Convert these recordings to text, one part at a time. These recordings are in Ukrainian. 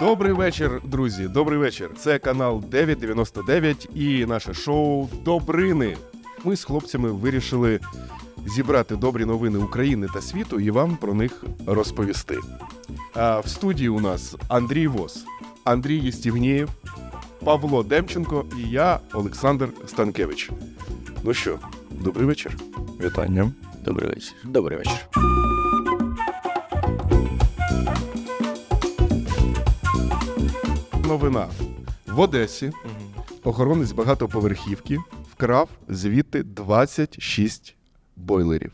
Добрий вечір, друзі. Добрий вечір. Це канал 999 і наше шоу Добрини. Ми з хлопцями вирішили зібрати добрі новини України та світу і вам про них розповісти. А в студії у нас Андрій Вос, Андрій Єстівнієв, Павло Демченко і я, Олександр Станкевич. Ну що, добрий вечір. Вітання. Добрий вечір. Добрий вечір. Новина в Одесі. Охоронець багатоповерхівки вкрав звідти 26 бойлерів.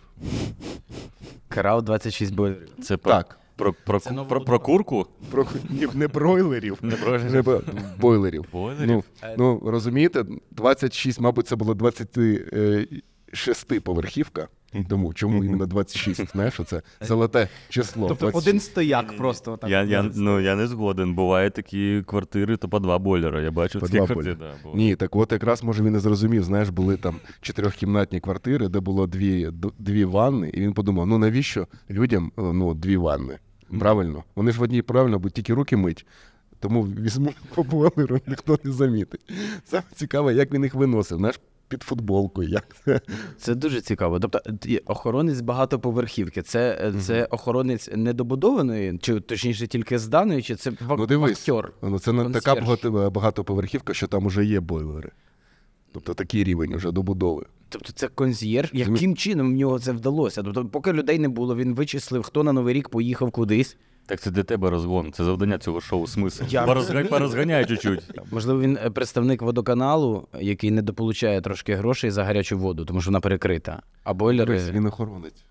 Крав 26 бойлерів. Це про, Так, про, про, Це нового про, про курку? про ні, не бройлерів, Не про не бойлерів. бойлерів? Ну, ну розумієте, 26, мабуть, це було 26 поверхівка. Тому чому іменно 26? Знаєш, це золоте число. Тобто 26. один стояк просто так. я, я, ну, я не згоден. Бувають такі квартири, то по два бойлера. Я бачу По такі два квартири. Да, бо- Ні, так от якраз може він не зрозумів. Знаєш, були там чотирьохкімнатні квартири, де було дві, дві ванни, і він подумав: ну навіщо людям е, ну, дві ванни? Правильно? Вони ж в одній правильно, бо тільки руки мить. Тому візьму по бойлеру, ніхто не замітить. Саме цікаве, як він їх виносив. Знаєш, під футболкою. Як це? Дуже цікаво. Тобто, охоронець багатоповерхівки. Це, це охоронець недобудованої, чи точніше тільки зданої, чи це вак- Ну дивись, вахтер? ну, це не така багатоповерхівка, що там уже є бойлери. Тобто такий рівень вже добудови. Тобто це консьєрж. Яким чином в нього це вдалося? Тобто, поки людей не було, він вичислив, хто на Новий рік поїхав кудись. Так це для тебе розгон. Це завдання цього шоу смисл. Я Порозга-. Порозганяй чуть-чуть. Можливо, він е, представник водоканалу, який недополучає трошки грошей за гарячу воду, тому що вона перекрита. А бойлери. Він охоронець.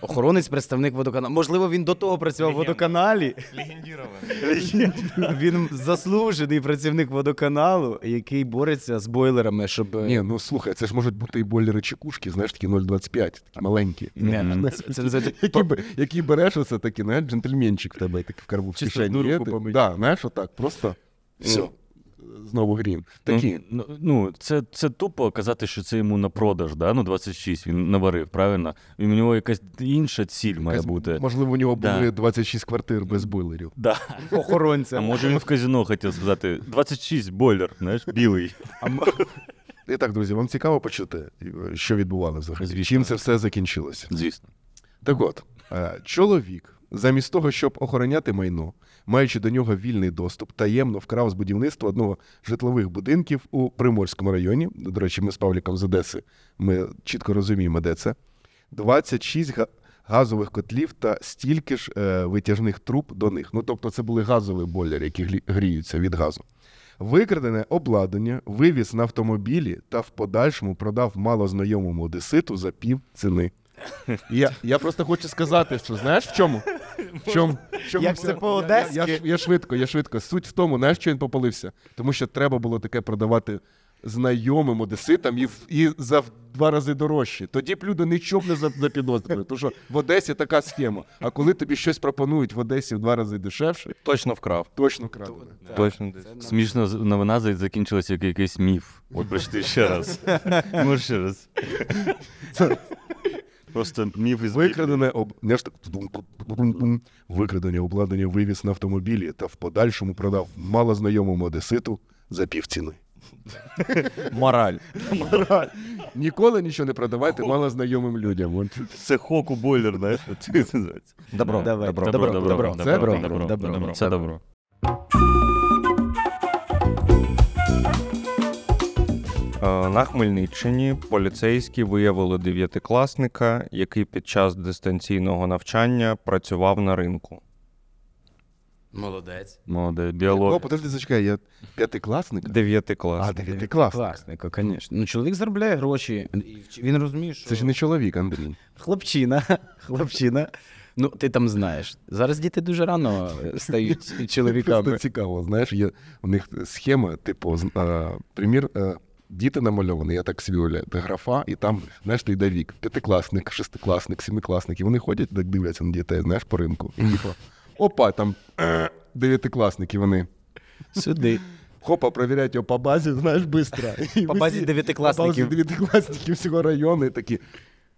Охоронець, представник водоканалу. Можливо, він до того працював в водоканалі. Він заслужений працівник водоканалу, який бореться з бойлерами, щоб. е, Ні, ну слухай, це ж можуть бути і бойлери чекушки, знаєш, такі 0,25, такі маленькі. Не, це, це називається Які, б- які береш оце такі, знаєш, джентльменчик в тебе такий в карбу в Чисто кишені. одну є, ти- помить. Да, знаєш, отак, просто все. Знову грін. Такі. Ну, ну це, це тупо казати, що це йому на продаж, да? ну 26 він наварив, правильно? І у нього якась інша ціль має якась- бути. Можливо, у нього Да. були 26 квартир без бойлерів. Да. охоронця. А може він в казино хотів сказати 26 бойлер, знаєш, білий. І так, друзі, вам цікаво почути, що відбувалося взагалі? Звісно. Чим це все закінчилося? Звісно. Так от, е, чоловік, замість того, щоб охороняти майно, маючи до нього вільний доступ, таємно вкрав з будівництва одного житлових будинків у Приморському районі. До речі, ми з Павліком з Одеси, ми чітко розуміємо, де це. 26 га- газових котлів та стільки ж е, витяжних труб до них. Ну, тобто, це були газові бойлери, які гріються від газу. Викрадене обладнання вивіз на автомобілі та в подальшому продав малознайомому одеситу за пів ціни. Я, я просто хочу сказати, що знаєш в чому? В чому? В чому Як це по-одеськи? Я, я, я швидко, я швидко. Суть в тому, знаєш, що він попалився? Тому що треба було таке продавати знайомим одеситам і, в- і за в два рази дорожче. Тоді б люди нічого б не за- запідозрили. Тому що в Одесі така схема. А коли тобі щось пропонують в Одесі в два рази дешевше, Точно вкрав. точно крадене. Точно десь. Смішно з- новина за- закінчилася як якийсь міф. От прочти ще раз. Може ще раз. Просто міф із Викрадене об... не ж Викрадене обладнання вивіз на автомобілі та в подальшому продав малознайомому одеситу за півціни. Мораль. Ніколи нічого не продавайте малознайомим людям. Це хоку бойлер, знаєш? Добро. Добро. Добро, добро, добро, добро, добро, На Хмельниччині поліцейські виявили дев'ятикласника, який під час дистанційного навчання працював на ринку. Молодець. Молоде, О, подожди, зачекай, я п'ятикласник? А, Дев'ятикласник. дев'ятикласник. Класненько, звісно. Ну, чоловік заробляє гроші. і Він розуміє, що Це ж не чоловік, Андрій. хлопчина. Хлопчина. Ну, ти там знаєш. Зараз діти дуже рано е, стають чоловіками. цікаво, знаєш, є у них схема, типу, а, примір, а, діти намальовані, я так собі уявляю, де графа, і там, знаєш, ти йде вік, п'ятикласник, шестикласник, семикласник, і вони ходять, так дивляться на дітей, знаєш, по ринку. І типу, опа, там дев'ятикласники вони. Сюди. Хопа, проверять його по базі, знаєш, швидко. По базі дев'ятикласників. По базі дев'ятикласників всього району і такі.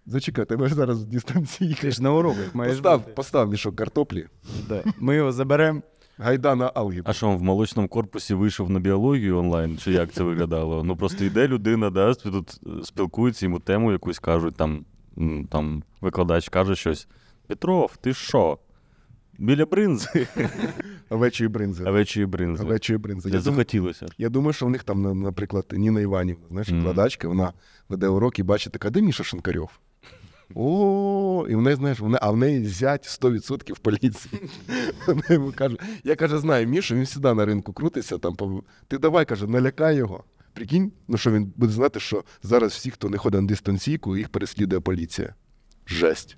Зачекай, тебе ж зараз з дистанції. Ти ж на уроках маєш Постав, бути. постав мішок картоплі. Да. Ми його заберемо. Гайда на алгебру. А що, в молочному корпусі вийшов на біологію онлайн, чи як це виглядало? Ну просто йде людина, да, тут е, спілкується, йому тему якусь кажуть, там, там викладач каже щось. Петров, ти що? Біля бринзи. Овечої бринзи. Овечої бринзи. Овечої бринзи. Я Я захотілося. я думаю, що в них там, наприклад, Ніна Іванівна, знаєш, викладачка, вона веде урок і бачить така, де Міша Шинкарьов? О, і в неї, знаєш, вона, а в неї зять 100% поліції. Вона йому каже, я каже, знаю Мішу, він завжди на ринку крутиться. Там, ти давай, каже, налякай його. Прикинь, ну що він буде знати, що зараз всі, хто не ходить на дистанційку, їх переслідує поліція. Жесть.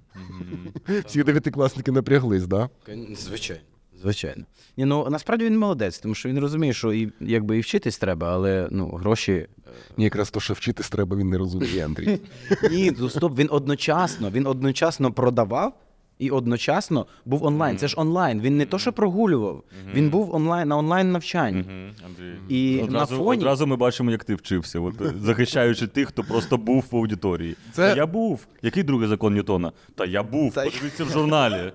Всі дев'ятикласники напряглись, да? Звичайно. Звичайно. Ні, ну насправді він молодець, тому що він розуміє, що і, якби і вчитись треба, але ну, гроші. Ні, якраз то, що вчитись треба, він не розуміє, Андрій. Ні, ну стоп, він одночасно, він одночасно продавав і одночасно був онлайн. Це ж онлайн. Він не то, що прогулював, він був онлайн на онлайн навчанні. І на одразу, фоні- одразу ми бачимо, як ти вчився, от, е, захищаючи тих, хто просто був в аудиторії. Це- Та я був. Який другий закон Ньютона? Та я був. Та- Подивіться в журналі.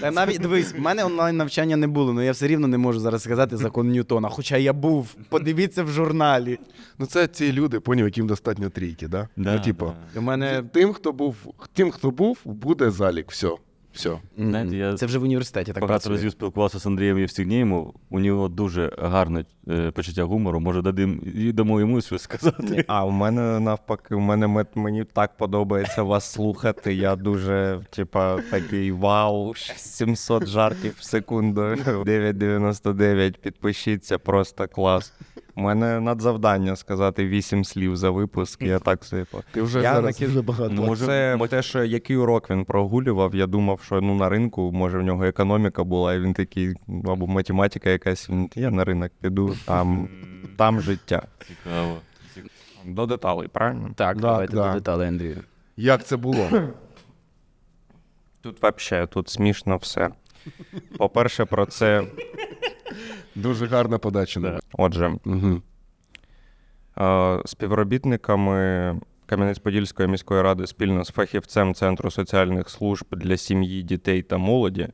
Та навіть дивись, в мене онлайн навчання не було, але я все рівно не можу зараз сказати закон Ньютона. Хоча я був. Подивіться в журналі. Ну, це ці люди, поняв, яким достатньо трійки, да? Да, ну, типу, У мене тим, хто був, тим, хто був, буде залік. Все. Все. Знаєте, я це вже в університеті так Багато працює. разів спілкувався з Андрієм Євстігнєєм. У нього дуже гарне е, почуття гумору. Може, дадим, і дамо йому щось сказати. А у мене навпаки, у мене мет- мені так подобається вас слухати. Я дуже, типа, такий вау, 700 жартів в секунду, 9,99. Підпишіться, просто клас. У мене надзавдання сказати 8 слів за випуск. Я так собі. по- Ти вже Я зараз дуже багато. Ну, може, Це те, що який урок він прогулював, я думав, що ну на ринку, може, в нього економіка була, і він такий, або математика якась. Він, я на ринок піду, там, там життя. Цікаво. До деталей, правильно? Так, Да, давайте да. до деталей, Андрію. Як це було? Тут взагалі, тут смішно все. По-перше, про це. Дуже гарна подача. Да. Отже, Угу. е, співробітниками Кам'янець-Подільської міської ради спільно з фахівцем Центру соціальних служб для сім'ї, дітей та молоді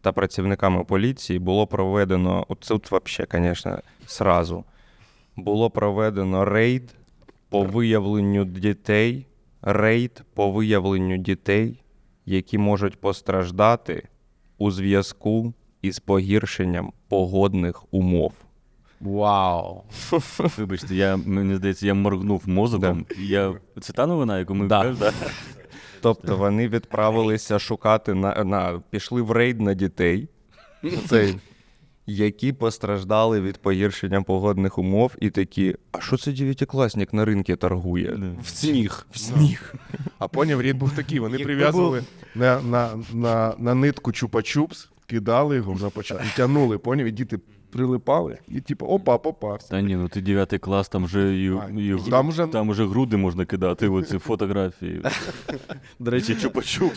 та працівниками поліції було проведено, тут взагалі, звісно, сразу, було проведено рейд по виявленню дітей, рейд по виявленню дітей, які можуть постраждати у зв'язку із погіршенням погодних умов. Вау. Вибачте, я, мені здається, я моргнув мозоком. Я... Це та новина, яку ми Да. да? Тобто вони відправилися шукати на, на пішли в рейд на дітей, Цей. які постраждали від погіршення погодних умов, і такі: а що це дев'ятикласник на ринку торгує? В сніг. В сніг. А поняв, рід був такий. Вони прив'язували на, на, на, на нитку чупа-чупс, кидали його на початку, і тягнули, поняв, і діти прилипали, і типу, опа, попався. Та ні, ну ти дев'ятий клас, там вже і, А, і, там вже- там уже груди можна кидати, оці фотографії. До речі,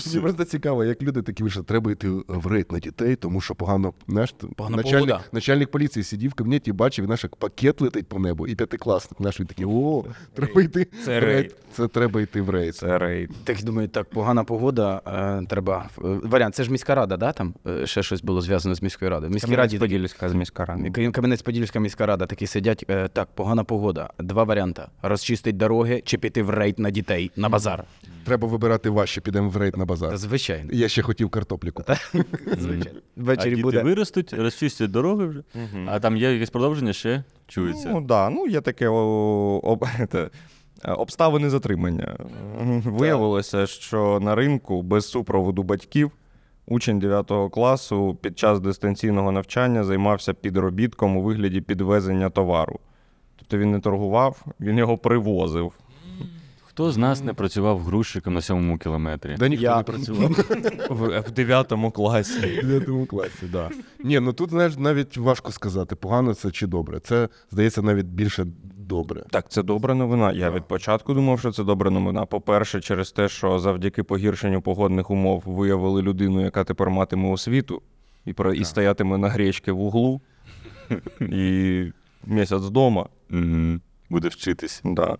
Мені просто цікаво, як люди такі вийшли, треба йти в рейд на дітей, тому що погано, знаєш, начальник, начальник поліції сидів в кабінеті і бачив, знаєш, як пакет летить по небу, і п'ятикласник наш він такий, о, треба йти Це рейд. Це треба йти в рейд. Це рейд. Так думаю, так, погана погода. Е, треба. е, Варіант, це ж міська рада, да? Там е, ще щось було зв'язано з міською радою. В міській раді такі- з міська рада. Кам- Кам'янець-Подільська міська рада такі сидять. Е, так, погана погода. Два варіанти: розчистить дороги чи піти в рейд на дітей на базар. Треба вибирати важче, підемо в рейд на базар. Та звичайно. Я ще хотів картоплі купити. Звичайно. А Ввечері діти буде. виростуть, розчистять дороги вже. А там є якесь продовження ще чується. Ну, да, ну є таке о, об, те, е, обставини затримання. Виявилося, що на ринку без супроводу батьків учень 9 класу під час дистанційного навчання займався підробітком у вигляді підвезення товару. Тобто він не торгував, він його привозив. Хто з нас не працював грузчиком на сьомому кілометрі? Де ніхто Я- не працював. В, в 9 класі. В 9 класі, да. Ні, ну тут знаєш, навіть важко сказати, погано це чи добре. Це, здається, навіть більше добре. Так, це добра новина. Я від початку думав, що це добра новина. По-перше, через те, що завдяки погіршенню погодних умов виявили людину, яка тепер матиме освіту, і, про, і стоятиме на гречки в углу, і місяць вдома. Угу. Буде вчитись. Да.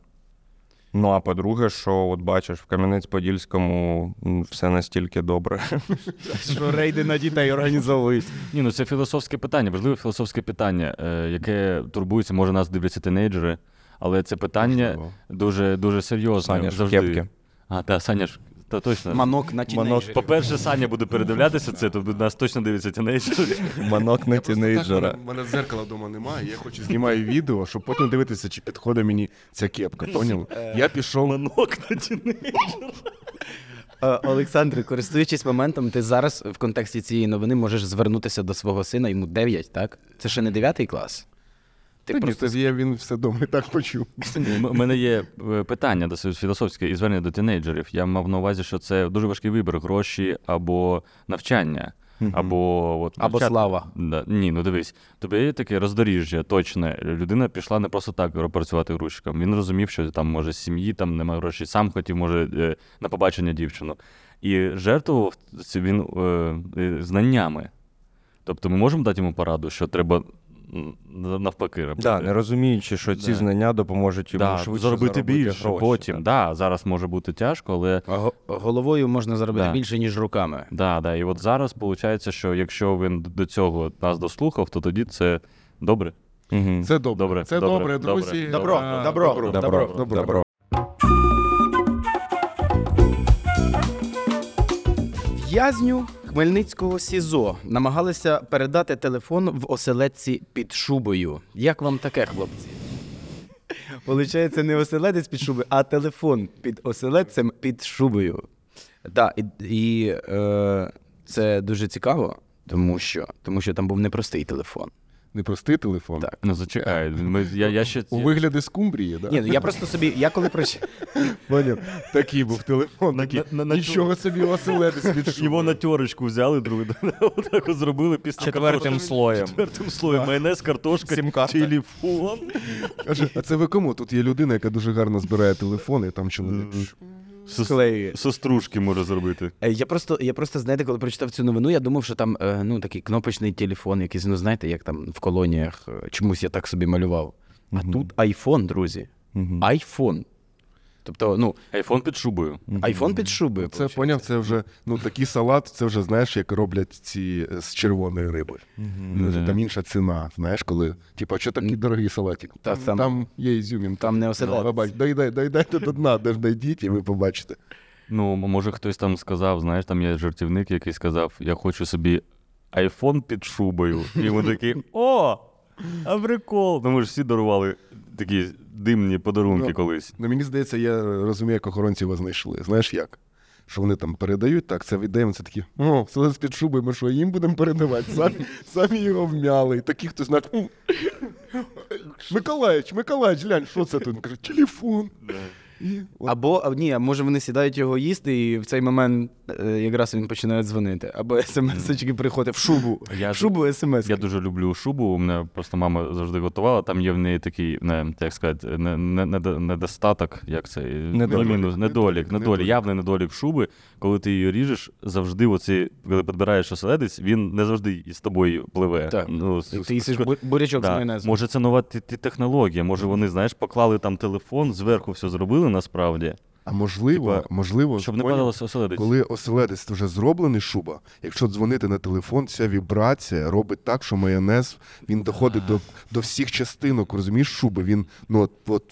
Ну а по-друге, що от бачиш, в Кам'янець-Подільському все настільки добре. Що рейди на дітей організовують. Ні, ну це філософське питання, важливе філософське питання, е, яке турбується, може нас дивляться тинейджери, але це питання дуже, дуже серйозне. Саня завжди. А, так, Саня ж, та точно. Манок на тінейджерів. По-перше, Саня буде передивлятися це, то нас точно дивиться тінейджери. Манок на У тінейджера. мене дзеркала вдома немає, я хочу знімаю відео, щоб потім дивитися, чи підходить мені ця кепка. Поняв? Я пішов. Манок на тінейджера. Е, Олександре, користуючись моментом, ти зараз в контексті цієї новини можеш звернутися до свого сина, йому 9, так? Це ще не 9 клас. Ти Та просто це я він все дома і так почув. У мене є е, питання досить філософське і звернення до тінейджерів. Я мав на увазі, що це дуже важкий вибір: гроші або навчання, або от Або навчати- слава. Да. Ні, ну дивись, тобі є таке роздоріжжя, точне. Людина пішла не просто так працювати грузчиком. Він розумів, що там може з сім'ї, там немає грошей, сам хотів, може, е, на побачення дівчину. І жертвував він е, знаннями. Тобто ми можемо дати йому пораду, що треба навпаки робити. Да, не розуміючи, що ці Да. знання допоможуть йому Да, швидше заробити більше гроші, потім. Да. зараз може бути тяжко, але А головою можна заробити Да. більше, ніж руками. да, да. І от зараз виходить, що якщо він до цього нас дослухав, то тоді це добре. Це добре. Добре, Це добре, добре, добре. друзі. Добро, А, добро, добро, добро, добро. Добро. В'язню Хмельницького СІЗО намагалися передати телефон в оселедці під шубою. Як вам таке, хлопці? Получається, не оселедець під шубою, а телефон під оселедцем під шубою. Так, і, і е, це дуже цікаво, тому що, тому що там був непростий телефон. Непростий телефон. Так. Ну зачекай. Ми, я, я ще У вигляді скумбрії, да? Ні, ну я просто собі, я коли прочитав. Поняв? Такий був телефон. На- такий, на- на- Нічого собі оселедець від його на тьорочку взяли, другий отак от зробили після Четвертим слоєм. Четвертим слоєм. Майонез, картошка, телефон. Каже, а це ви кому? Тут є людина, яка дуже гарно збирає телефони, і там чоловік. Склеює. Сострушки може зробити. Е, Я просто, я просто, знаєте, коли прочитав цю новину, я думав, що там е, ну, такий кнопочний телефон, якийсь, ну знаєте, як там в колоніях е, чомусь я так собі малював. А тут айфон, друзі. Айфон. Тобто, ну, Айфон під шубою. айфон під шубою. Це виходить. поняв, це вже ну такий салат, це вже знаєш, як роблять ці е, з червоної риби. Да. Там інша ціна, знаєш, коли, типа, що такий дорогий салатик? Та там, там- є ізюмінка. там не. Побач, дойдай, дойдайте до дна, де ж дойдіть, і ви побачите. Ну, може, хтось там сказав, знаєш, там є жартівник, який сказав: я хочу собі айфон під шубою. І ми такі: о! А прикол! Ну, ми ж всі дарували такі димні подарунки Ну, колись. Ну, мені здається, я розумію, як охоронці його знайшли. Знаєш як? Що вони там передають, так, це віддаємо, це такі, о, салат з-під шуби, ми що, їм будемо передавати? Самі, самі його вмяли. І такі, хтось знає, «М, Миколаїч, Миколаїч, глянь, що це тут? Каже, телефон. Або ні, а може вони сідають його їсти, і в цей момент е, якраз він починає дзвонити. Або смс-очки приходять в шубу. Я в шубу смс. Я дуже люблю шубу. У мене просто мама завжди готувала. Там є в неї такий, не, як сказати, не, не, недо- недостаток, як це? Недолік. Мінус, недолік, недолік, явний недолік шуби. Коли ти її ріжеш, завжди оці, коли підбираєш оселедець, він не завжди із тобою пливе. Так. Ну, Ти, їсиш бурячок з майонезом. Може, це нова технологія. Може, вони, знаєш, поклали там телефон, зверху все зробили насправді, А можливо, Типа, можливо, щоб не падалося оселедець. коли оселедець вже зроблений шуба, якщо дзвонити на телефон, ця вібрація робить так, що майонез він доходить до, до всіх частинок, розумієш, шуби. Він ну от, от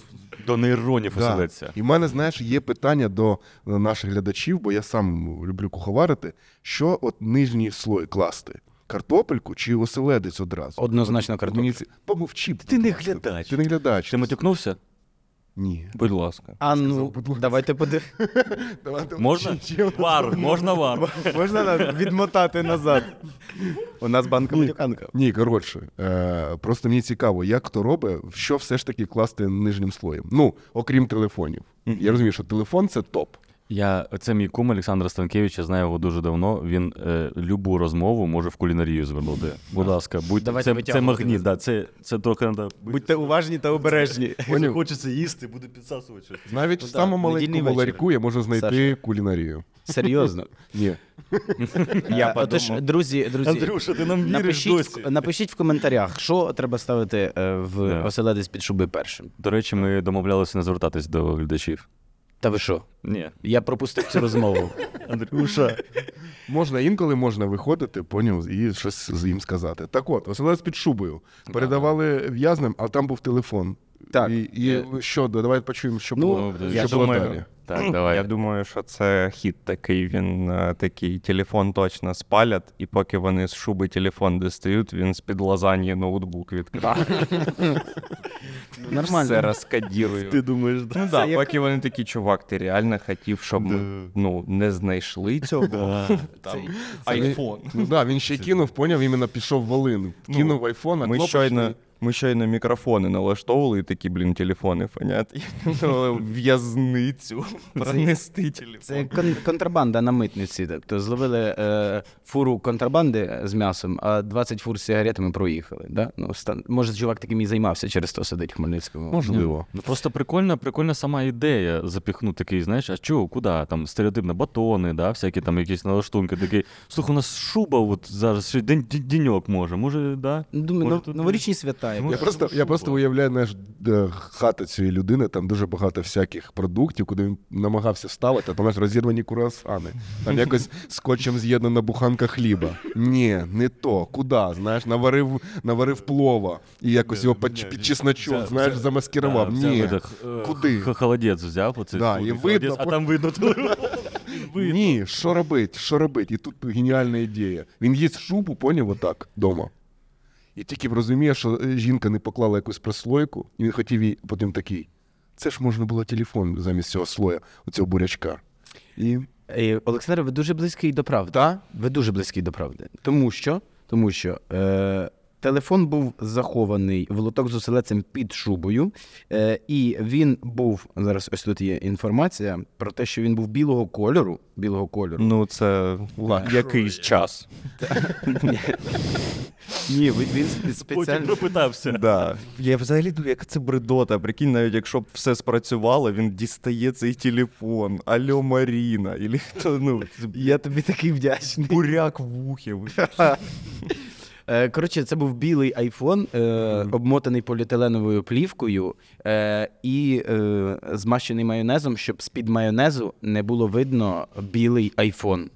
До нейронів Да. оселедця. І в мене, знаєш, є питання до е, наших глядачів, бо я сам люблю куховарити. Що от нижній слой класти? Картопельку чи оселедець одразу? Однозначно картоплю. Мені. Помовчи. Ти не глядач. Ти не глядач. Ти матюкнувся? Ні. Будь ласка. А ну, будь ласка. давайте подивимося. Давайте Можна? Вар, можна вар. Можна нам відмотати назад. У нас банка матюканка. Ні, коротше, е, просто мені цікаво, як хто робить, що все ж таки класти нижнім слоєм. Ну, окрім телефонів. Я розумію, що телефон це топ. Я, це мій кум Олександр Станкевич, я знаю його дуже давно. Він е, любу розмову може в кулінарію звернути. Будь ласка, будь Давайте це, це магніт, да, це, це трохи треба. Будьте уважні та обережні. Поняв? Хочеться їсти, буде підсасувати щось. Навіть Ну в да, самому маленькому ларьку я можу знайти Саша. кулінарію. Серйозно. Ні. Я Отож, друзі, друзі, Андрюша, ти нам віриш напишіть, досі. в- напишіть в коментарях, що треба ставити е, в оселедець під шуби першим. До речі, ми домовлялися не звертатись до глядачів. Та ви що? Ні. Я пропустив цю розмову. Андрюша. Можна інколи можна виходити, поняв, і щось з їм сказати. Так от, оселець під шубою. Передавали в'язним, а там був телефон. Так. І, і що, давайте почуємо, що Ну, було, я що було далі. Так, давай. Я думаю, що це хід такий. Він е, такий телефон точно спалять, і поки вони з шуби телефон дістають, він з-під лазаньї ноутбук відкриває. Нормально. Все розкодірує. Ти думаєш, Ну да, поки вони такі, чувак, ти реально хотів, щоб ми ну, не знайшли цього. Там, айфон. Ну да, він ще кинув, поняв, іменно пішов в Волин. Кинув айфон, а Ми кнопочний. щойно, ми щойно мікрофони налаштовували, і такі, блін, телефони фонять. В'язницю пронести телефон. Це кон- контрабанда на митниці. Тобто зловили е, фуру контрабанди з м'ясом, а 20 фур з сигаретами проїхали. Да? Ну, стан... Може, чувак таким і займався, через то сидить в Хмельницькому. Можливо. Ну просто прикольна, прикольна сама ідея запіхнути такий, знаєш, а чого, куди? Там стереотипно, батони, да, всякі там якісь налаштунки. Такий, слухай, у нас шуба, от зараз ще день, день- деньок може. Може, да? Ну, Думаю, Може, ну, тут- новорічні свята. Я просто, я просто уявляю, знаєш, хата цієї людини, там дуже багато всяких продуктів, куди він намагався вставити, а там знаєш, розірвані круасани. Там якось скотчем з'єднана буханка хліба. Ні, не то. Куди? Знаєш, наварив, наварив плова і якось його під, під чесночок, взяв- знаєш, взяв- замаскирував. Да, Ні. Куди? х- Холодець взяв, оцей Да, і видно, а там видно. Ні, що робить? Що робить? І тут геніальна ідея. Він їсть шубу, поняв, отак, вдома. І тільки б розуміє, що е, жінка не поклала якусь прослойку, і він хотів їй потім такий. Це ж можна було телефон замість цього слоя, оцього бурячка. І Е, Олександр, ви дуже близький до правди. Так? Ви дуже близький до правди. Тому що, тому що е, телефон був захований в лоток з оселедцем під шубою, е, і він був зараз. Ось тут є інформація про те, що він був білого кольору. Білого кольору. Ну, це якийсь час. Ні, він Потім спеціально. пропитався. Да. Я взагалі думаю, як це бредота. Прикинь, навіть якщо б все спрацювало, він дістає цей телефон. Алло, Маріна. Ілі хто, ну, Я тобі такий вдячний. буряк в ухі. Е, Коротше, це був білий айфон, е, обмотаний поліетиленовою плівкою е, і е, змащений майонезом, щоб з-під майонезу не було видно білий айфон.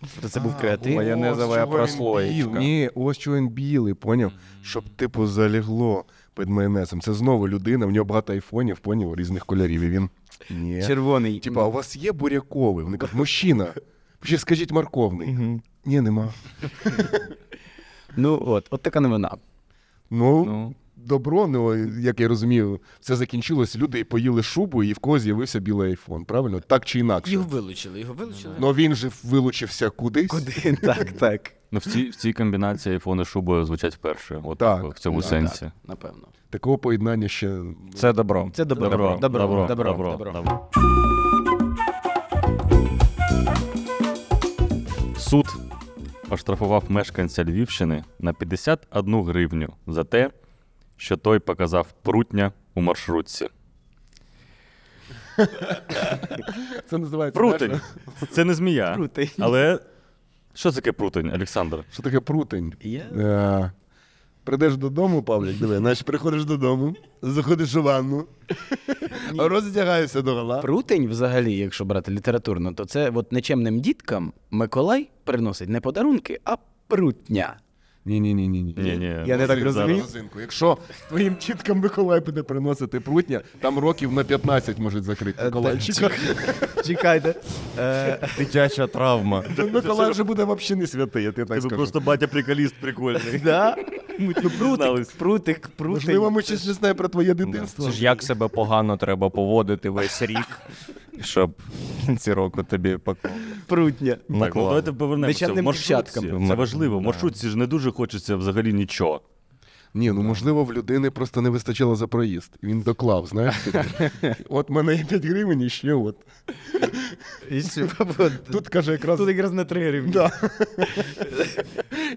Тобто це був креатив. Майонезова він прослоєчка. Ні, ось чого він білий, поняв? Щоб, типу, залігло під майонезом. Це знову людина, в нього багато айфонів, поняв, різних кольорів. І він. Ні. Червоний. Типа, у вас є буряковий? Вони кажуть, мужчина. Ще скажіть морковний. Ні, нема. Ну от, от така новина. Ну, Ну. добро, ну як я розумію, все закінчилось. Люди поїли шубу, і в когось з'явився білий айфон. Правильно? Так чи інакше. Його вилучили, його вилучили. Ну він же вилучився кудись. Куди? Так, так. Ну, в цій, в цій комбінації айфони з шубою звучать вперше. От Так. в цьому Так, сенсі. так, напевно. Такого поєднання ще. Це добро. Це добро. Добро, Добро, добро, добро, добро, добро, добро. Суд оштрафував мешканця Львівщини на 51 гривню за те, що той показав прутня у маршрутці. Це називається. Прутень. знаєш, Це не змія. Прутень. Але що таке прутень, Олександр? Що таке прутень? Є? Е, Прийдеш додому, Павлік, диви, значить приходиш додому, заходиш у ванну, роздягаєшся до гола. Прутень, взагалі, якщо брати літературно, то це от нечемним діткам Миколай приносить не подарунки, а прутня. Ні, ні, ні, ні, ні. Ні, ні. Я не так розумію. Розинку. Якщо твоїм чіткам Миколай буде приносити прутня, там років на 15 можуть закрити Миколайчика. Чекайте. Е, Дитяча травма. Миколай вже буде взагалі не святий, я тобі так скажу. батя приколіст прикольний. да? Ну, прутик, прутик, прутик. Можливо, ми щось не знаємо про твоє дитинство. Це ж як себе погано треба поводити весь рік, щоб в кінці року тобі поклали. прутня. Так, ну давайте повернемося. В маршрутці. дівчаткам. Це важливо. В маршрутці ж не дуже хочеться взагалі нічого. Ні, ну можливо, в людини просто не вистачило за проїзд. Він доклав, знаєш. От мене є 5 гривень і ще от. І Тут каже якраз. тут якраз на 3 гривні. Да.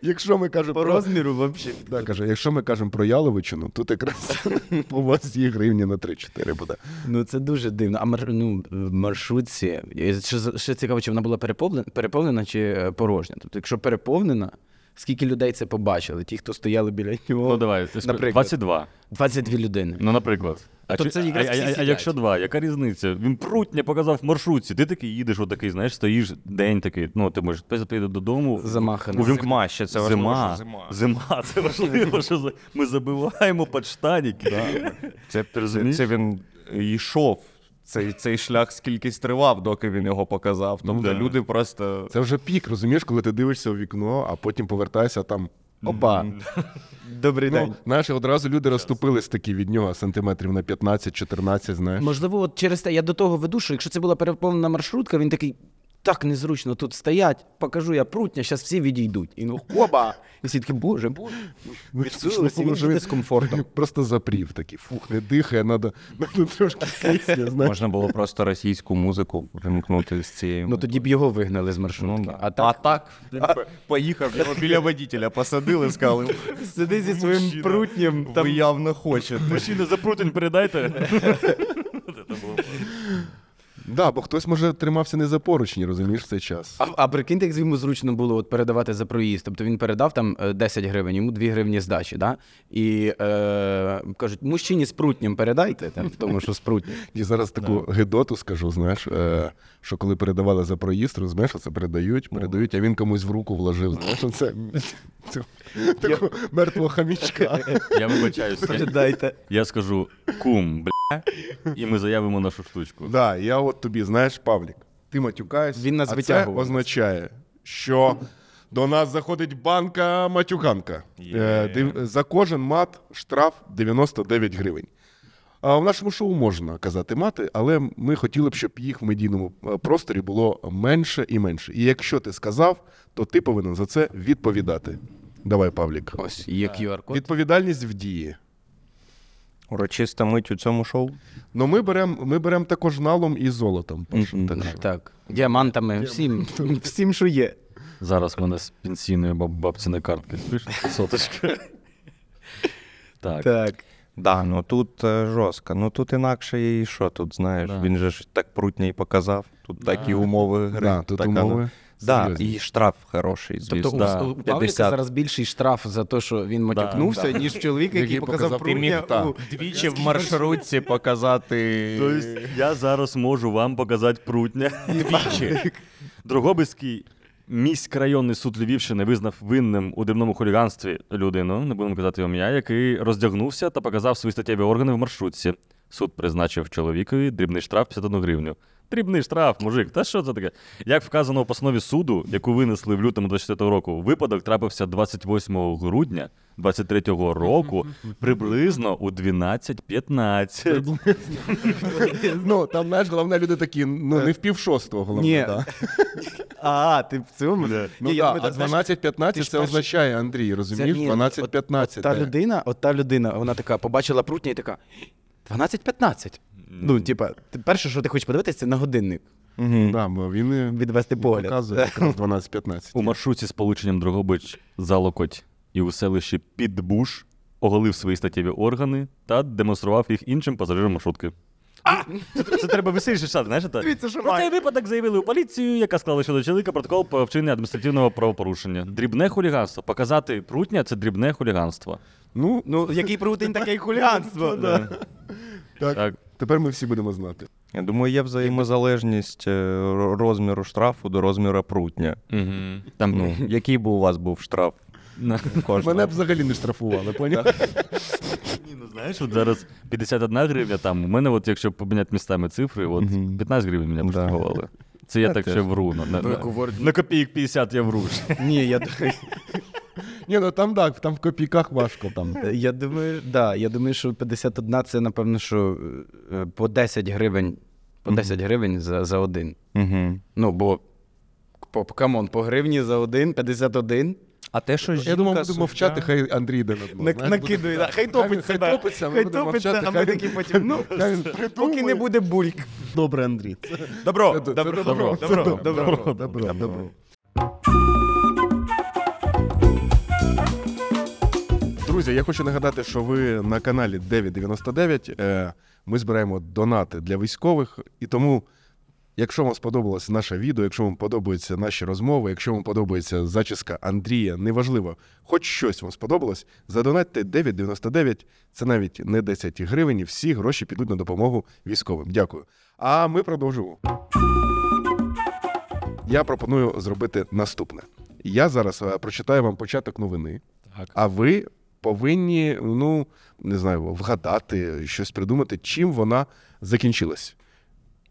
Якщо ми кажемо По про розміру взагалі. Да, каже, якщо ми кажемо про Яловичину, тут якраз у вас є гривні на 3-4 буде. Ну це дуже дивно. А мар... ну, в маршрутці. Ще, ще цікаво, чи вона була переповнена, переповнена чи е, порожня. Тобто, якщо переповнена, скільки людей це побачили? Ті, хто стояли біля нього. Ну давай, сп- Наприклад. 22. 22 людини. Ну, наприклад. А, то чи- це а, а, а, а якщо два, яка різниця? Він прутня показав в маршрутці. Ти такий їдеш, отакий, знаєш, стоїш день такий. Ну, ти можеш прийти додому. Замаханий. увімкнути- Зима ще, це важливо, зима. що зима. Зима, це важливо, що за- ми забиваємо подштаніки. Це, це, це він йшов. Цей, цей шлях скількись тривав, доки він його показав. Тобто да. люди просто. Це вже пік, розумієш, коли ти дивишся у вікно, а потім повертаєшся а там. Опа. Добрий день. Ну, знаєш, одразу люди розступились такі від нього сантиметрів на 15-14, знаєш. Можливо, от через те я до того веду, що якщо це була переповнена маршрутка, він такий. Так незручно тут стоять, покажу я прутня, зараз всі відійдуть. І ну оба! І всі такі, боже, боже, відсунулися, він він з комфортом. Просто запрів такий, фух, не дихає, треба трошки кисня, знаєш. Можна було просто російську музику вимкнути з цією. Ну тоді б його вигнали з маршрутки. Ну, да. А так, так він поїхав, його біля водителя посадили, сказали, сиди зі своїм Мужчина, прутнем. ви Там... явно хочете. Мужчина, за прутень передайте. Да, бо хтось, може, тримався не за поручні, розумієш, в цей час. А, а прикиньте, як йому зручно було от передавати за проїзд. Тобто він передав там е, 10 гривень, йому 2 гривні здачі, да? І е, кажуть, мужчині з прутнем передайте, там, тому що з. І зараз таку гидоту скажу, знаєш, е, що коли передавали за проїзд, розумієш, це передають, передають, а він комусь в руку вложив. Знаєш, цю таку мертвого хамічка. Я вибачаюсь. Я, Передайте. я скажу кум, і ми заявимо нашу штучку. Да, я от тобі, знаєш, Павлік, ти матюкаєш, Він нас а це витягував. означає, що до нас заходить банка матюганка. Е, див- За кожен мат штраф 99 гривень. А в нашому шоу можна казати мати, але ми хотіли б, щоб їх в медійному е, просторі було менше і менше. І якщо ти сказав, то ти повинен за це відповідати. Давай, Павлік. Ось є QR-код. Відповідальність в дії. Урочиста мить у цьому шоу. Ну ми беремо ми берем також налом і золотом. Мгм. Так що- так. Діамантами, всім, всім, що є. Зараз в мене з пенсійної баб- бабціної картки соточка. Так. Так. Да, ну тут е, жорстко. Ну тут інакше і що тут, знаєш? Да. Він же ж так прутня і показав. Тут такі умови гри. Да, тут така, умови Да, і штраф хороший, звісно. Тобто у, да. у Павліка 50. зараз більший штраф за те, що він матюкнувся, да. ніж чоловік, який, Який показав показав прутня. міг, у- Двічі в маршрутці показати. Тобто я зараз можу вам показати прутня. Двічі. Дрогобицький міськрайонний суд Львівщини визнав винним у дрібному хуліганстві людину, не будемо казати його ім'я, який роздягнувся та показав свої статтєві органи в маршрутці. Суд призначив чоловікові дрібний штраф 51 гривню. Дрібний штраф, мужик, та що це таке? Як вказано у постанові суду, яку винесли в лютому 24 року, випадок трапився 28 грудня 23-го року, приблизно у 12.15. Ну, там, знаєш, головне, люди такі, ну, не в пів шостого, головне. А, ти в цьому? Ну, думаю, а знаєш, 12-15 це, означає, Андрій, розумієш? ні, 12-15. Та людина, от та людина, вона така побачила прутня і така. 12-15. Ну, типа, ти перше, що ти хочеш подивитися, це на годинник. Угу. Да, бо він і Відвести погляд. показує якраз 12-15. У маршруті з полученням Дрогобич Залокоть і у селищі Підбуш оголив свої статтєві органи та демонстрував їх іншим пасажирам маршрутки. Це, це треба веселіше читати, знаєш? так? Дивіться, що Про має. цей випадок заявили у поліцію, яка склала щодо чоловіка протокол про вчинення адміністративного правопорушення. Дрібне хуліганство. Показати прутня це дрібне хуліганство. Ну, Ну, який прутень, таке й хуліганство. так, Так. тепер ми всі будемо знати. Я думаю, є взаємозалежність е, розміру штрафу до розміру прутня. Угу. Там, Ну, який би у вас був штраф? Мене б взагалі не штрафували, поняв? Ні, ну знаєш, от зараз 51 гривня там. У мене, от, якщо поміняти містами цифри, от 15 гривень мене поштрафували. Це я так ще вру. На, на, копійок 50 я вру. Ні, я Ні, ну там так, там в копійках важко. Там. я думаю, да, я думаю, що 51 це, напевно, що е, по 10 гривень, по 10 гривень за, за один. Ну, бо по, come on, по гривні за один, 51. А те, що Я думав, будемо мовчати, хай Андрій йде на дно. Накидує, да. Хай топиться, Хай топиться, Хай топиться, а ми такі потім, ну, Поки не буде бульк. Добре, Андрій. Добро, добро, добро, добро, добро, добро, добро, добро, добро. Друзі, я хочу нагадати, що ви на каналі 999. Е, Ми збираємо донати для військових, і тому, якщо вам сподобалось наше відео, якщо вам подобаються наші розмови, якщо вам подобається зачіска Андрія, неважливо, хоч щось вам сподобалось, задонатьте 999, це навіть не 10 гривень, і всі гроші підуть на допомогу військовим. Дякую. А ми продовжуємо. Я пропоную зробити наступне. Я зараз е, прочитаю вам початок новини, Так. а ви повинні, ну не знаю, вгадати, щось придумати, чим вона закінчилась.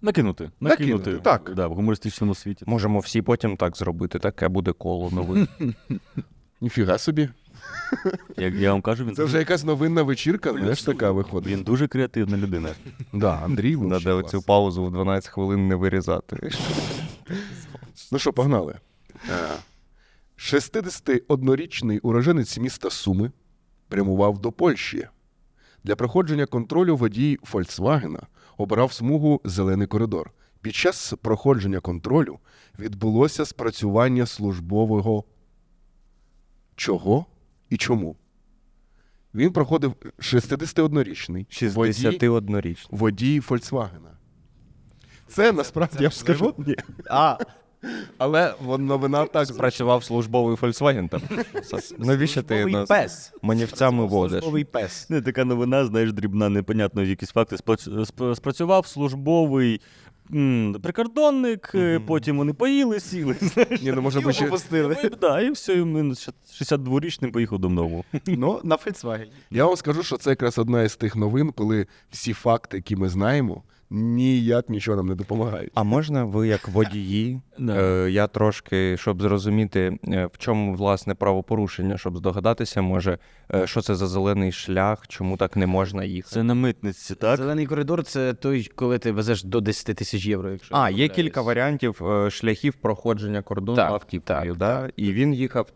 Накинути. Накинути, Накинути. так. Да, в гумористичному світі. Можемо всі потім так зробити, таке буде коло новин. Ніфіга собі. Як я вам кажу, він, Це вже якась новинна вечірка, знаєш, така виходить. він дуже креативна людина. Да, Андрій Надо цю паузу в 12 хвилин не вирізати. Ну що, погнали. Е, 61-річний уроженець міста Суми прямував до Польщі. Для проходження контролю водій Фольксвагена обрав смугу Зелений коридор. Під час проходження контролю відбулося спрацювання службового чого і чому. Він проходив 61-річний водій, 61-річний. водій Фольксвагена. Це насправді я б скажу. Ні. А, Але вон- новина так Працював службовий Volkswagen там. Навіщо ти службовий нас пес. манівцями водиш? Службовий пес. Не така новина, знаєш, дрібна, непонятно, якісь факти. Спрац- сп- Спрацював службовий м, прикордонник, е, потім вони поїли, сіли. Знаєш. Ні, ну може Його би ще попустили. І, да, і все, і він 62-річним поїхав додому. Ну, на Volkswagen. Я вам скажу, що це якраз одна із тих новин, коли всі факти, які ми знаємо, ніяк нічого нам не допомагають. А можна ви як водії? Е, я трошки, щоб зрозуміти, е, в чому власне правопорушення, щоб здогадатися, може, е, що це за зелений шлях, чому так не можна їхати. Це на митниці, так? Зелений коридор це той, коли ти везеш до 10 тисяч євро, якщо. А, є кілька варіантів е, шляхів проходження кордону Так, автівкою, да? і він їхав.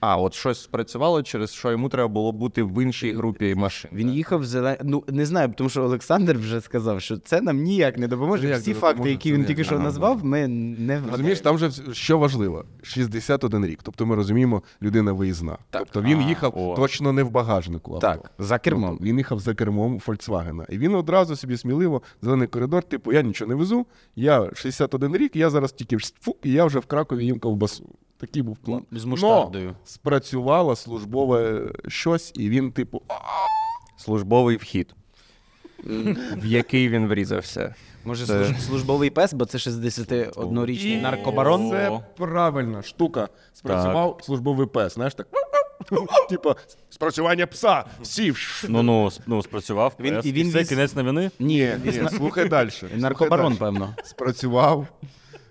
А, от щось спрацювало, через що йому треба було бути в іншій групі машин. Він їхав зелен... Ну, не знаю, тому що Олександр вже сказав, що це нам ніяк не допоможе. Ну, як Всі не факти, допоможе? які він тільки що назвав, ми не. Розумієш, там вже що важливо: 61 рік. Тобто ми розуміємо, людина виїзна. Тобто він А, їхав о. точно не в багажнику. Авто. Так, за кермом. Тобто він їхав за кермом Фольксвагена. І він одразу собі сміливо, зелений коридор, типу, я нічого не везу, я 61 рік, я зараз тільки фук, і я вже в Кракові їм ковбасу. Такий був план. З Но спрацювало службове щось, і він, типу, Службовий вхід, в який він врізався. Може, Це- служ- службовий пес, бо це 61-річний наркобарон. Це правильна штука. Спрацював службовий пес. Знаєш так. Типа, спрацювання пса. Сів. Ну, ну, ну спрацював. Він- прес, і він все, віз- кінець новини. Ні, Ні, слухай далі. наркобарон, певно. Спрацював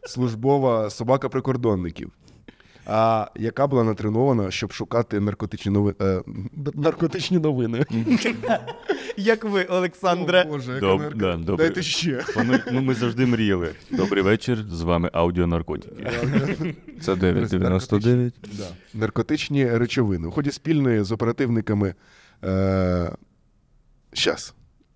службова собака прикордонників. А яка була натренована, щоб шукати наркотичні новини. Е, наркотичні новини. Як ви, Олександре? О, Боже, яка Доб- нарко- да, добре. Дайте ще. Вони, ну, ми завжди мріяли. Добрий вечір, з вами аудіонаркотики. Це 999. Да. Наркотичні речовини. У ході спільної з оперативниками. Е... Щас.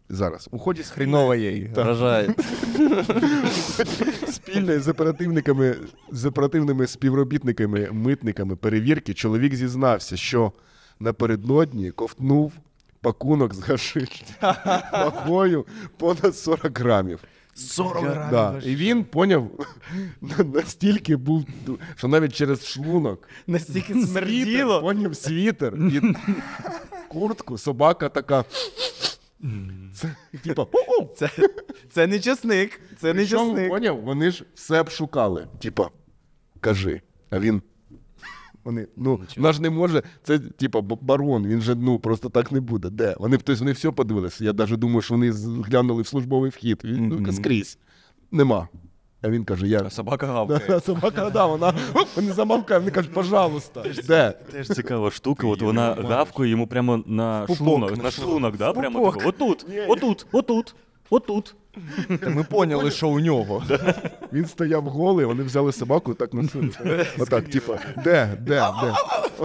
Зараз. У ході Хрінова їй. Вражає. спільної з оперативниками, з оперативними співробітниками, митниками перевірки, чоловік зізнався, що напередодні ковтнув пакунок з гашиш вагою понад 40 грамів. 40 грамів. Да. І він поняв, настільки був, що навіть через шлунок Настільки Світер, смерділо. поняв світер і куртку, собака така. Це, типа, «О-о!» Це, це не часник. Це не Причому, часник. поняв, вони ж все обшукали. шукали. Типа, кажи. А він. Вони, ну, вона ж не може, це типа б- барон, він же ну просто так не буде. Де? Вони, тобто, вони все подивилися. Я навіть думаю, що вони з- глянули в службовий вхід. Він ну, скрізь. Нема. А він каже: я. Собака гавкає. собака, да, вона вони замовкають, вони кажуть, пожалуйста. Де? Теж цікава штука. От вона гавкає йому прямо на шлунок. на шлунок, да? Прямо тако. Отут, отут, отут, отут. Та ми поняли, що у нього. Він стояв голий, вони взяли собаку і так носили. Отак, типа, де, де, де?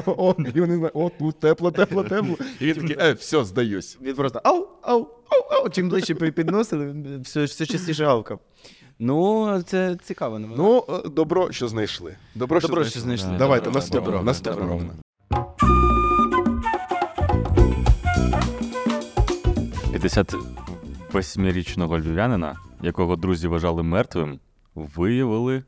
О, і вони знають, о, тут тепло, тепло, тепло. І він такий, е, все, здаюсь. Він просто ау, ау, ау, ау. Чим ближче підносили, все, все частіше гавкав. Ну, це цікаво. новина. Ну, е, добро, що знайшли. Добро, Добро, що знайшли. Давайте, Добро, наступна, добро, новина. 58-річного львів'янина, якого друзі вважали мертвим, виявили.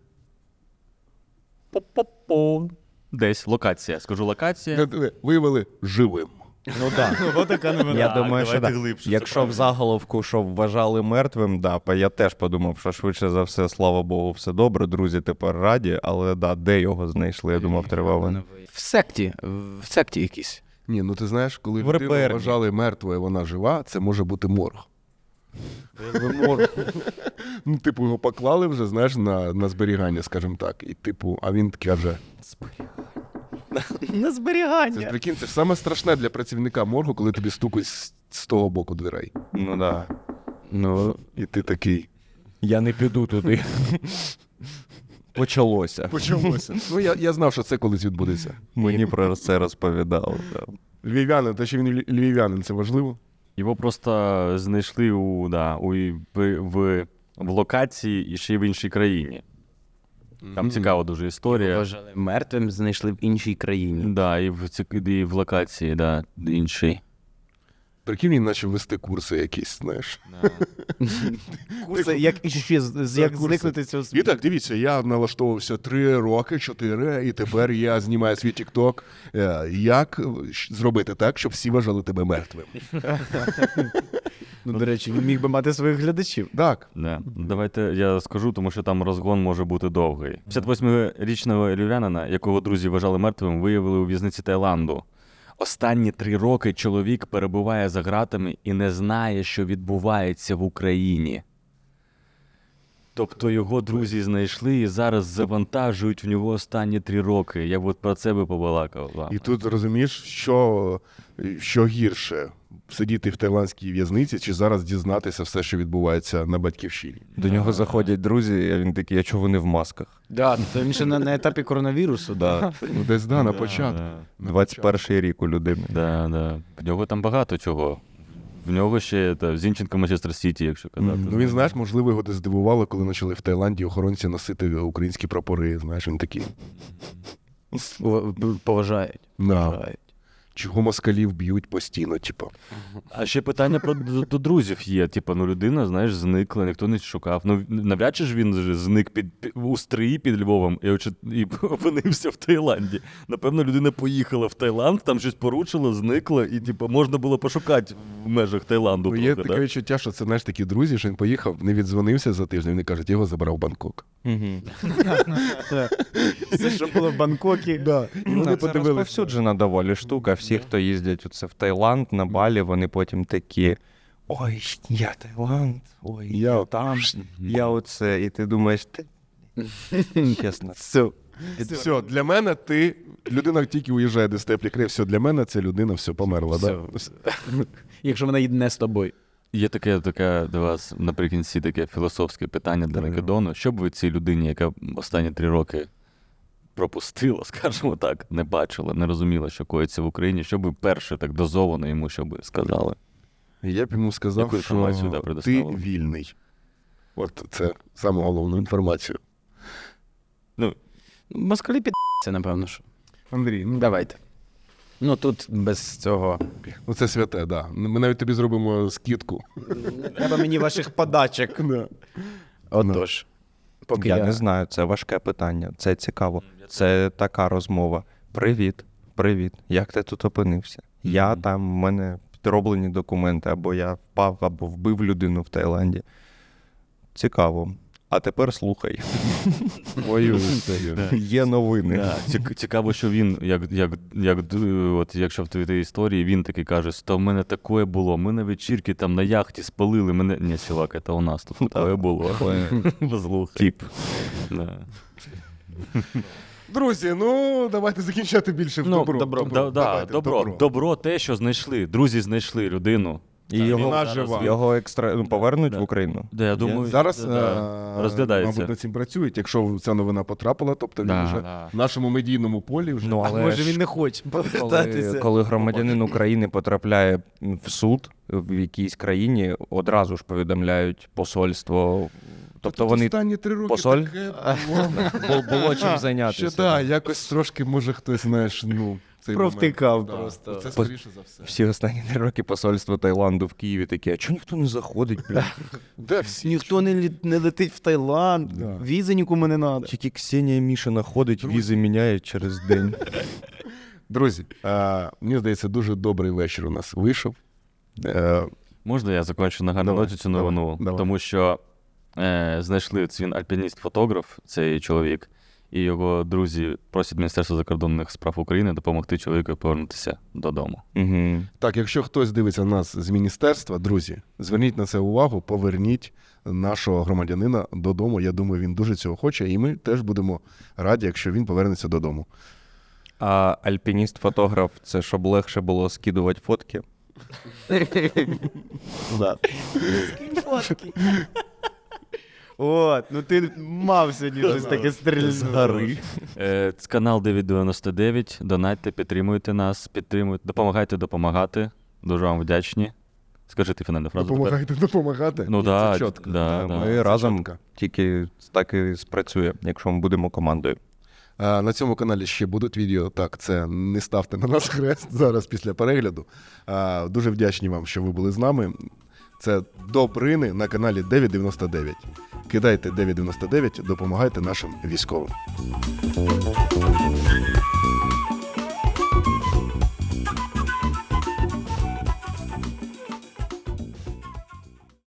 По-по-по. Десь локація. Скажу локація. Е, Виявили живим. Ну так. Ось така новина. Я думаю, що давайте так. глибше, це Якщо в заголовку, що вважали мертвим, да, па- я теж подумав, що швидше за все, слава Богу, все добре, друзі тепер раді, але да, де його знайшли, я думав, тривало. В секті, в секті якійсь. Ні, ну ти знаєш, коли В людину реперні. вважали мертвою, вона жива, це може бути морг. Ну, типу, його поклали вже, знаєш, на, на зберігання, скажімо так. І, типу, а він каже: На це зберігання. прикинь, це ж саме страшне для працівника моргу, коли тобі стукають з, з того боку дверей. Ну да. Ну, і ти такий. Я не піду туди. Почалося. Почалося. Ну, я, я знав, що це колись відбудеться. Мені про це розповідали. Да. Львів'янин, те, що він львів'янин, це важливо. Його просто знайшли у, да, у, в, в, в локації і ще й в іншій країні. Там цікава дуже історія. Вважали мертвим, знайшли в іншій країні. Да, і в, ці- і в локації, да, іншій. Прикинь, він почав вести курси якісь, знаєш. Курси, як іще як зникнути цього І так, дивіться, я налаштовувався три роки, чотири, і тепер я знімаю свій TikTok. Е, Як зробити так, щоб всі вважали тебе мертвим? Ну, до речі, він міг би мати своїх глядачів. Так. Да. Давайте я скажу, тому що там розгон може бути довгий. 58-річного львів'янина, якого друзі вважали мертвим, виявили у в'язниці Таїланду. Останні три роки чоловік перебуває за ґратами і не знає, що відбувається в Україні. Тобто його друзі знайшли і зараз завантажують в нього останні три роки. Я от про це би побалакав. І тут розумієш, що, що гірше сидіти в таїландській в'язниці чи зараз дізнатися все, що відбувається на батьківщині. До нього заходять друзі, а він такий, а чого вони в масках? Да, то він ще на, на етапі коронавірусу. Да. Ну, десь да, на Да, початку. да. На 21 рік у людини. Да, да. В нього там багато чого. В нього ще та, Зінченко Манчестер Сіті, якщо казати. Ну він знаєш, можливо, його десь здивувало, коли почали в Таїланді охоронці носити українські прапори. Знаєш, він такий. Поважають. Да. Поважають. Чого москалів б'ють постійно, типу. А ще питання про до, до друзів є. Типу, ну людина, знаєш, зникла, ніхто не шукав. Ну навряд чи ж він же зник під, під у стрії під Львовом і, очі- і опинився в Таїланді. Напевно, людина поїхала в Таїланд, там щось порушила, зникла, і типу, можна було пошукати в межах Таїланду. Ну, є таке да? відчуття, що це знаєш такі друзі, що він поїхав, не віддзвонився за тиждень. Вони кажуть, його забрав Бангкок. Все, що було в Бангкокі. Ну, це розповсюджена доволі штука. Всі, хто їздять оце в Таїланд, на Балі, вони потім такі. Ой, я Таїланд, ой, Я я там, я оце. І ти думаєш, ти чесно. Все. Все, для мене ти людина тільки уїжджає десь в теплі краї, все, для мене ця людина все померла. Да? Якщо вона їде не з тобою. Є таке, таке до вас наприкінці таке філософське питання для Македону. Що б ви цій людині, яка останні три роки пропустила, скажімо так, не бачила, не розуміла, що коїться в Україні, що б ви перше так дозовано йому, що би сказали? Я б йому сказав, Яку інформацію, що ти вільний. От це саме головну інформацію. Ну, Москалі підце, напевно, що. Андрій, ну, Давайте. Ну тут без цього. ну це святе, так. Да. Ми навіть тобі зробимо скидку. Треба мені ваших подачок. Отож. Поки я, я, не знаю, це важке питання. Це цікаво. Це така розмова. Привіт, привіт. Як ти тут опинився? Я там, в мене підроблені документи, або я впав, або вбив людину в Таїланді. Цікаво. А тепер слухай. Є новини. Да, цікаво, що він, як, як, як от якщо в твоїй історії, він таки каже, що в мене таке було. Ми на вечірки там на яхті спалили мене. Ні, чувак, це у нас тут таке було. Послухай. Тіп. Да. Друзі, ну давайте закінчати більше в Ну, добро. добро. Да, да, Давайте, добро, добро, те, що знайшли. Друзі знайшли людину. І Так, його, вона жива. його екстра... ну, повернуть Да. в Україну. Де, я думаю, Зараз да, е, розглядається. Мабуть, над цим працюють. Якщо ця новина потрапила, тобто він Да, вже да. в нашому медійному полі вже Ну, А але може ж він не хоче коли, коли громадянин України потрапляє в суд в якійсь країні, одразу ж повідомляють посольство. Тобто вони останні три роки посоль? таке було. бу- було чим зайнятися. Ще да, якось трошки може хтось, знаєш, ну цей Провтикав момент. просто. Це скоріше за все. Всі останні три роки посольство Таїланду в Києві таке, а чого ніхто не заходить, блядь? Де всі? Ніхто не, лі- не летить в Таїланд, Да. візи нікому не треба. Тільки Ксенія Мішина ходить, візи міняє через день. Друзі, е, мені здається, дуже добрий вечір у нас вийшов. Е, Можна я закончу на Давай, ноті цю давай, новину? давай. Тому що е, знайшли це він альпініст-фотограф, цей чоловік, і його друзі просять Міністерство закордонних справ України допомогти чоловіку повернутися додому. Угу. Так, якщо хтось дивиться нас з міністерства, друзі, зверніть на це увагу, поверніть нашого громадянина додому. Я думаю, він дуже цього хоче, і ми теж будемо раді, якщо він повернеться додому. А альпініст-фотограф це щоб легше було скидувати фотки. От, ну ти мав сьогодні щось таке стрільне. Е, це канал 999. Донатьте, підтримуйте нас, підтримуйте, допомагайте допомагати. Дуже вам вдячні. Скажи ти фінальну фразу. тепер. Допомагайте, допомагати. Ну да, це чітко. да, да. Ми це разом чітко. тільки так і спрацює, якщо ми будемо командою. А, На цьому каналі ще будуть відео. Так, це не ставте на нас хрест зараз після перегляду. А, Дуже вдячні вам, що ви були з нами. Це Добрини на каналі 999. Кидайте 999, допомагайте нашим військовим.